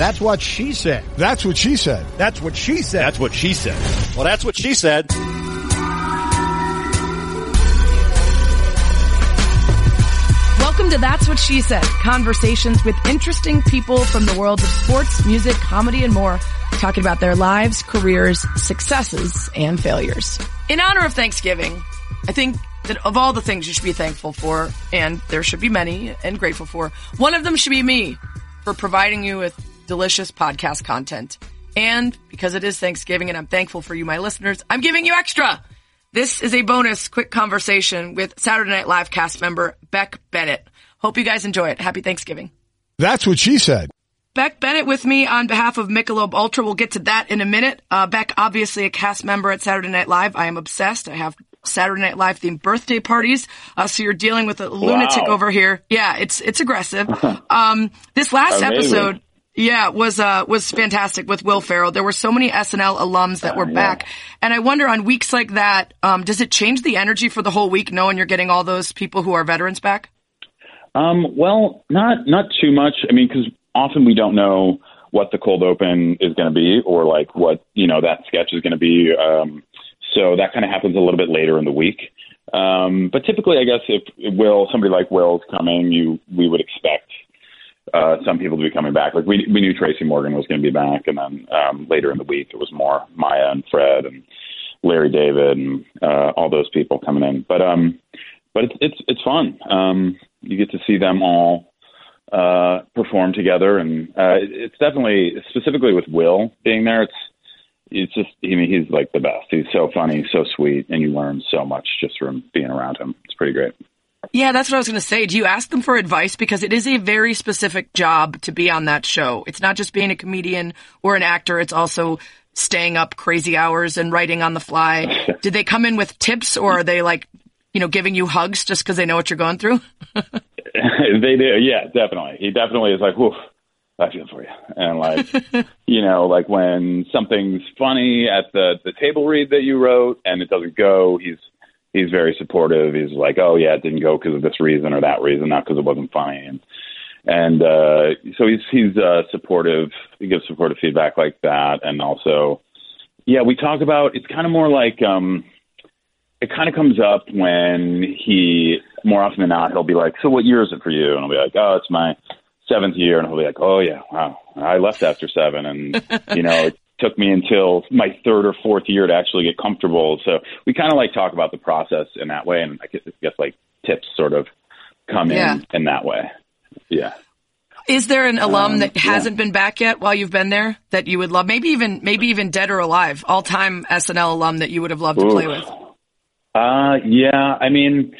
That's what she said. That's what she said. That's what she said. That's what she said. Well, that's what she said. Welcome to That's What She Said. Conversations with interesting people from the worlds of sports, music, comedy, and more, talking about their lives, careers, successes, and failures. In honor of Thanksgiving, I think that of all the things you should be thankful for, and there should be many and grateful for, one of them should be me for providing you with delicious podcast content. And because it is Thanksgiving and I'm thankful for you, my listeners, I'm giving you extra. This is a bonus quick conversation with Saturday Night Live cast member Beck Bennett. Hope you guys enjoy it. Happy Thanksgiving. That's what she said. Beck Bennett with me on behalf of Michelob Ultra. We'll get to that in a minute. Uh, Beck, obviously a cast member at Saturday Night Live. I am obsessed. I have Saturday Night Live themed birthday parties. Uh, so you're dealing with a lunatic Wow. over here. Yeah, it's it's aggressive. Um, this last Amazing. episode, yeah, was uh was fantastic with Will Ferrell. There were so many SNL alums that were yeah. back, and I wonder on weeks like that, um, does it change the energy for the whole week knowing you're getting all those people who are veterans back? Um, well, not not too much. I mean, because often we don't know what the cold open is going to be, or like what you know that sketch is going to be. Um, so that kind of happens a little bit later in the week. Um, but typically, I guess if Will, somebody like Will's coming, you we would expect uh, some people to be coming back. Like we we knew Tracy Morgan was going to be back, and then um, later in the week it was more Maya and Fred and Larry David and uh, all those people coming in. But um, but it's it's it's fun. Um, you get to see them all uh, perform together, and uh, it's definitely specifically with Will being there. It's it's just I mean he's like the best. He's so funny, so sweet, and you learn so much just from being around him. It's pretty great. Yeah, that's what I was going to say. Do you ask them for advice? Because it is a very specific job to be on that show. It's not just being a comedian or an actor. It's also staying up crazy hours and writing on the fly. Did they come in with tips or are they like, you know, giving you hugs just because they know what you're going through? they do, yeah, definitely. He definitely is like, woof, I feel for you. And like, you know, like when something's funny at the the table read that you wrote and it doesn't go, he's he's very supportive. He's like, oh yeah, it didn't go because of this reason or that reason, not because it wasn't funny. And and uh, so he's he's uh, supportive. He gives supportive feedback like that, and also, yeah, we talk about. It's kind of more like. um it kind of comes up when he more often than not he'll be like, "So what year is it for you?" And I'll be like, "Oh, it's my seventh year," and he'll be like, "Oh yeah, wow, I left after seven, and you know it took me until my third or fourth year to actually get comfortable." So we kind of like talk about the process in that way, and I guess, I guess like tips sort of come Yeah. in in that way. Yeah. Is there an alum Um, that hasn't been back yet while you've been there that you would love? Maybe even, maybe even dead or alive, all time SNL alum that you would have loved to play with. Uh, yeah. I mean,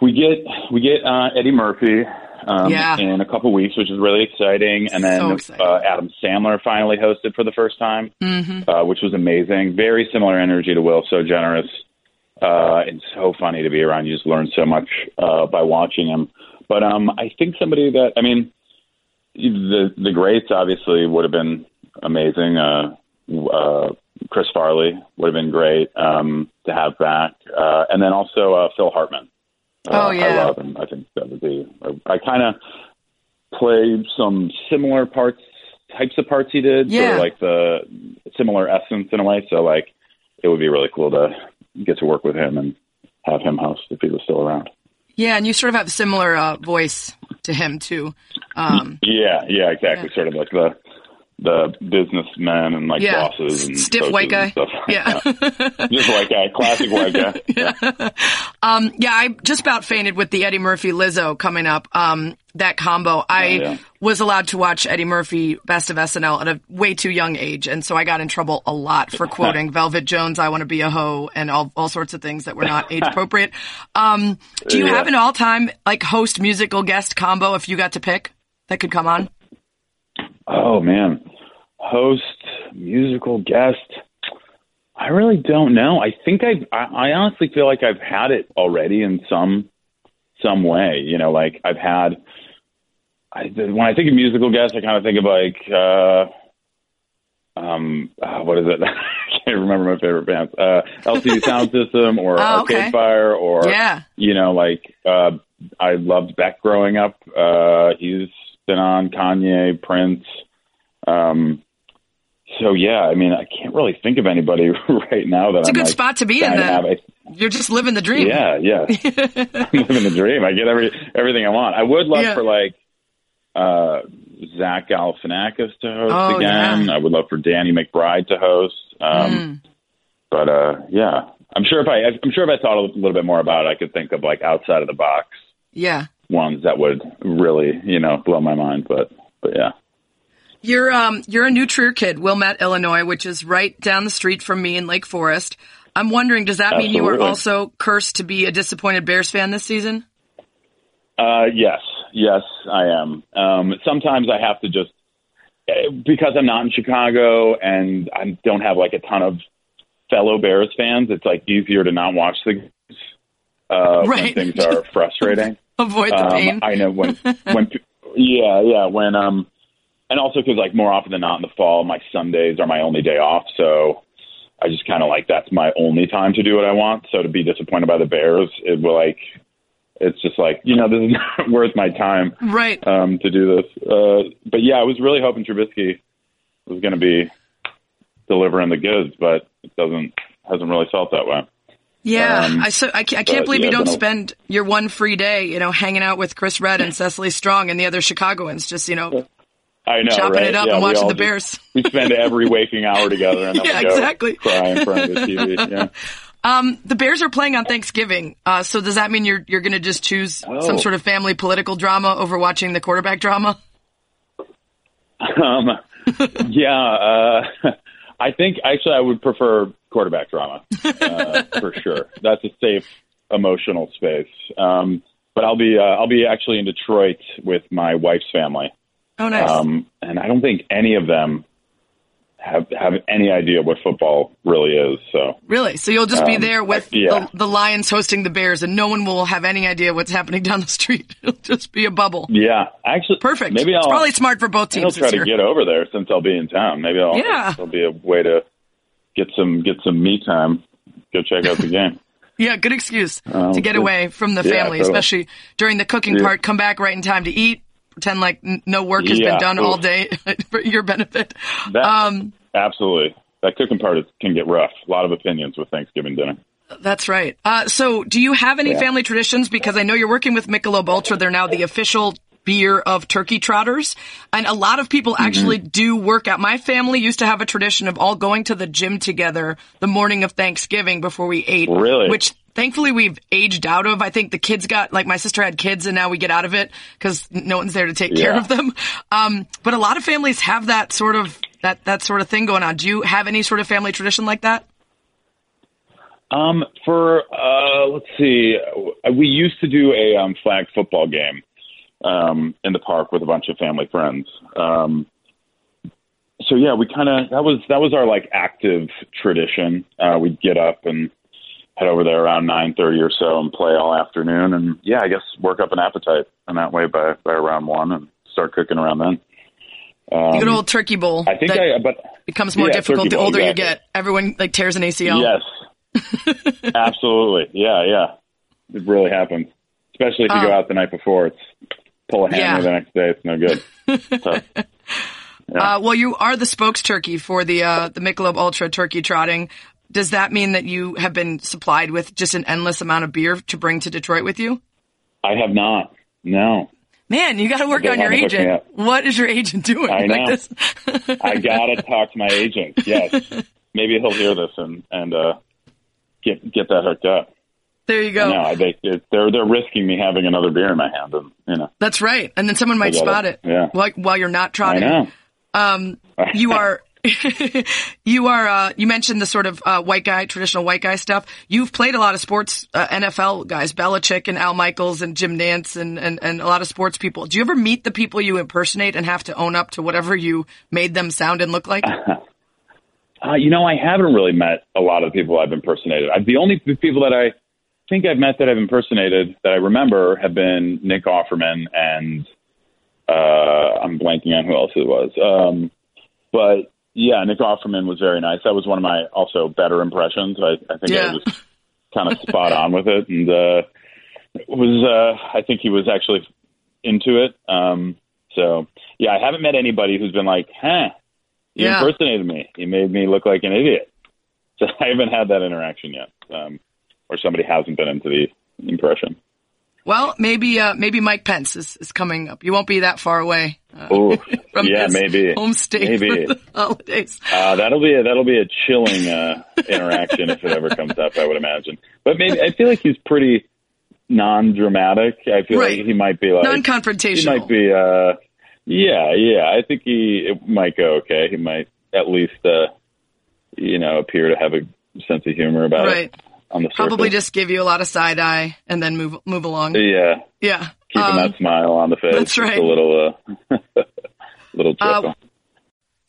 we get we get uh, Eddie Murphy um, Yeah. in a couple weeks, which is really exciting. And then So exciting. Uh, Adam Sandler finally hosted for the first time, Mm-hmm. uh, which was amazing. Very similar energy to Will. So generous uh, and so funny to be around. You just learn so much uh, by watching him. But um, I think somebody that I mean, the the greats obviously would have been amazing. Uh, uh, Chris Farley would have been great um, to have back, uh, and then also uh, Phil Hartman. Uh, Oh, yeah. I love him. I think that would be. I, I kind of played some similar parts, types of parts he did, sort Yeah. of like the similar essence in a way. So like, it would be really cool to get to work with him and have him host if he was still around. Yeah, and you sort of have a similar uh, voice to him too. Um, Yeah, yeah, exactly. Yeah. Sort of like the the businessmen and like Yeah. bosses and Stiff white guy. stuff. Yeah. just white guy, classic white guy. Yeah. Um, yeah, I just about fainted with the Eddie Murphy Lizzo coming up. Um, that combo. I yeah. was allowed to watch Eddie Murphy Best of SNL at a way too young age, and so I got in trouble a lot for quoting Velvet Jones, "I Want to Be a Hoe," and all all sorts of things that were not age appropriate. Um, do you Yeah. have an all time like host musical guest combo if you got to pick that could come on? Oh man, host, musical guest. I really don't know. I think I've, I, I honestly feel like I've had it already in some some way. You know, like I've had. I, when I think of musical guests, I kind of think of like, uh, um, uh, what is it? I can't remember my favorite bands. Uh, LCD Sound System or Oh, okay. Arcade Fire or Yeah. you know, like uh, I loved Beck growing up. Uh, he's been on Kanye, Prince. Um, so yeah, I mean, I can't really think of anybody right now that It's a I'm a good like, spot to be in. Then you're just living the dream. yeah, yeah. I'm living the dream. I get every everything I want. I would love Yeah. for like uh Zach Galifianakis to host Oh, again. yeah. I would love for Danny McBride to host. Um Mm. but uh yeah. I'm sure if I I'm sure if I thought a little bit more about it, I could think of like outside of the box Yeah. ones that would really, you know, blow my mind. But but yeah. You're um you're a New Trier kid, Wilmette, Illinois, which is right down the street from me in Lake Forest. I'm wondering, does that mean you are also cursed to be a disappointed Bears fan this season? Uh, yes, yes, I am. Um, sometimes I have to just because I'm not in Chicago and I don't have like a ton of fellow Bears fans. It's like easier to not watch the games uh, Right. when things are frustrating. Avoid the pain. Um, I know when when yeah yeah when um and also because like more often than not in the fall my Sundays are my only day off so I just kind of like that's my only time to do what I want so to be disappointed by the Bears it will like it's just like you know this is not worth my time right. um to do this uh but yeah I was really hoping Trubisky was going to be delivering the goods but it doesn't hasn't really felt that way. Yeah, Um, I so I can't, I can't but, believe yeah, you don't spend your one free day, you know, hanging out with Chris Redd and Cecily Strong and the other Chicagoans, just you know, I know, chopping right? it up Yeah, and watching the just- Bears. we spend every waking hour together and Yeah, exactly. cry in front of the TV. Yeah. Um, the Bears are playing on Thanksgiving, uh, so does that mean you're you're going to just choose Oh. some sort of family political drama over watching the quarterback drama? Um, yeah, uh, I think actually I would prefer quarterback drama uh, for sure. That's a safe emotional space. Um, but I'll be uh, I'll be actually in Detroit with my wife's family, Oh, nice. um, and I don't think any of them have have any idea what football really is. So really? So you'll just be um, there with yeah. the, the Lions hosting the Bears, and no one will have any idea what's happening down the street. It'll just be a bubble. yeah, actually, Perfect. Maybe I'll probably smart for both Maybe I'll teams try to year. get over there since I'll be in town. Maybe I'll, Yeah. there'll be a way to get some get some me time. Go check out the game. Yeah, good excuse Um, to get away from the Yeah, family, totally. especially during the cooking Yeah. part. Come back right in time to eat. Pretend like n- no work has been done oof. all day for your benefit. That, Um, absolutely. That cooking part is, can get rough. A lot of opinions with Thanksgiving dinner. That's right. Uh, so, do you have any Yeah. family traditions? Because I know you're working with Michelob Ultra. They're now the official beer of turkey trotters. And a lot of people Mm-hmm. actually do work out. My family used to have a tradition of all going to the gym together the morning of Thanksgiving before we ate. Really? Which thankfully we've aged out of. I think the kids got, like my sister had kids and now we get out of it because no one's there to take care of them. Um, but a lot of families have that sort of, that, that sort of thing going on. Do you have any sort of family tradition like that? Um, for uh, let's see, we used to do a um, flag football game um, in the park with a bunch of family friends. Um, so yeah, we kind of that was that was our like active tradition. Uh, we'd get up and head over there around nine thirty or so and play all afternoon, and yeah, I guess work up an appetite in that way by by around one and start cooking around then. Um, The good old turkey bowl. I think I, but becomes more Yeah, difficult the bowl, older exactly. you get. Everyone like tears an ACL. Yes. Absolutely. Yeah, yeah. It really happens. Especially if you go Um, out the night before. It's pull a hammer Yeah. the next day. It's no good. Tough. Uh, well, you are the spokes turkey for the uh, the Michelob Ultra turkey trotting. Does that mean that you have been supplied with just an endless amount of beer to bring to Detroit with you? I have not. No. Man, you got to work on your haven't hooked me agent. What is your agent doing? I know. this? I gotta talk to my agent. Yes. Maybe he'll hear this and and uh, get get that hooked up. there you go. No, they they're they're risking me having another beer in my hand, and you know. That's right. And then someone might spot it. it. Yeah. While, while you're not I trotting. know. Um, you are, you are, uh, you mentioned the sort of, uh, white guy, traditional white guy stuff. You've played a lot of sports, uh, NFL guys, Belichick and Al Michaels and Jim Nantz and, and, and a lot of sports people. Do you ever meet the people you impersonate and have to own up to whatever you made them sound and look like? Uh, you know, I haven't really met a lot of the people I've impersonated. I, the only people that I think I've met that I've impersonated that I remember have been Nick Offerman and uh, I'm blanking on who else it was. Um, but yeah, Nick Offerman was very nice. That was one of my also better impressions. I, I think Yeah. I was kind of spot on with it, and uh, it was uh, I think he was actually into it. Um, so yeah, I haven't met anybody who's been like, "Huh, you Yeah. impersonated me. You made me look like an idiot. So I haven't had that interaction yet, um, or somebody hasn't been into the impression. Well, maybe uh, maybe Mike Pence is, is coming up. You won't be that far away uh, from yeah, his maybe, home state maybe. for the holidays. Uh, that'll be a, that'll be a chilling uh, interaction if it ever comes up. I would imagine, but maybe I feel like he's pretty non-dramatic. I feel Right. like he might be like Non-confrontational. He might be. Uh, yeah, yeah. I think he it might go okay. He might at least uh, you know appear to have a sense of humor about Right. it on the Probably surface. just give you a lot of side eye and then move move along. yeah, Yeah. keeping Um, that smile on the face. that's Just right. A little uh, little Uh.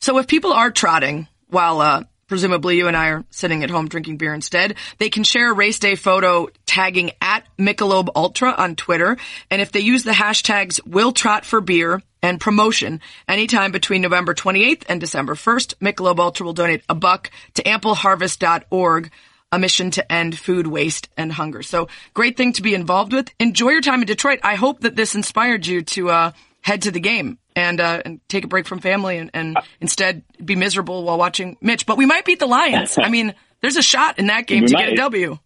So if people are trotting while uh, presumably you and I are sitting at home drinking beer instead, they can share a race day photo tagging at Michelob Ultra on Twitter. And if they use the hashtags will trot for beer and promotion anytime between November 28th and December 1st, Michelob Ultra will donate a buck to ampleharvest.org. A mission to end food waste and hunger. So great thing to be involved with. Enjoy your time in Detroit. I hope that this inspired you to uh, head to the game and uh, and take a break from family and, and instead be miserable while watching Mitch. But we might beat the Lions. I mean, there's a shot in that game We to might. get a W.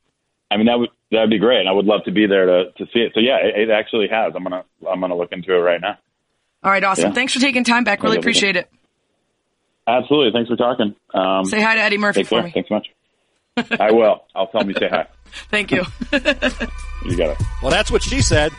I mean, that would that'd be great. and I would love to be there to to see it. So yeah, it, it actually has. I'm gonna I'm gonna look into it right now. All right, awesome. Yeah. Thanks for taking time Beck. Really appreciate it. Absolutely. Thanks for talking. Um, Say hi to Eddie Murphy for me. Thanks so much. I will. I'll tell him you say hi. Thank you. You got it. Well, that's what she said.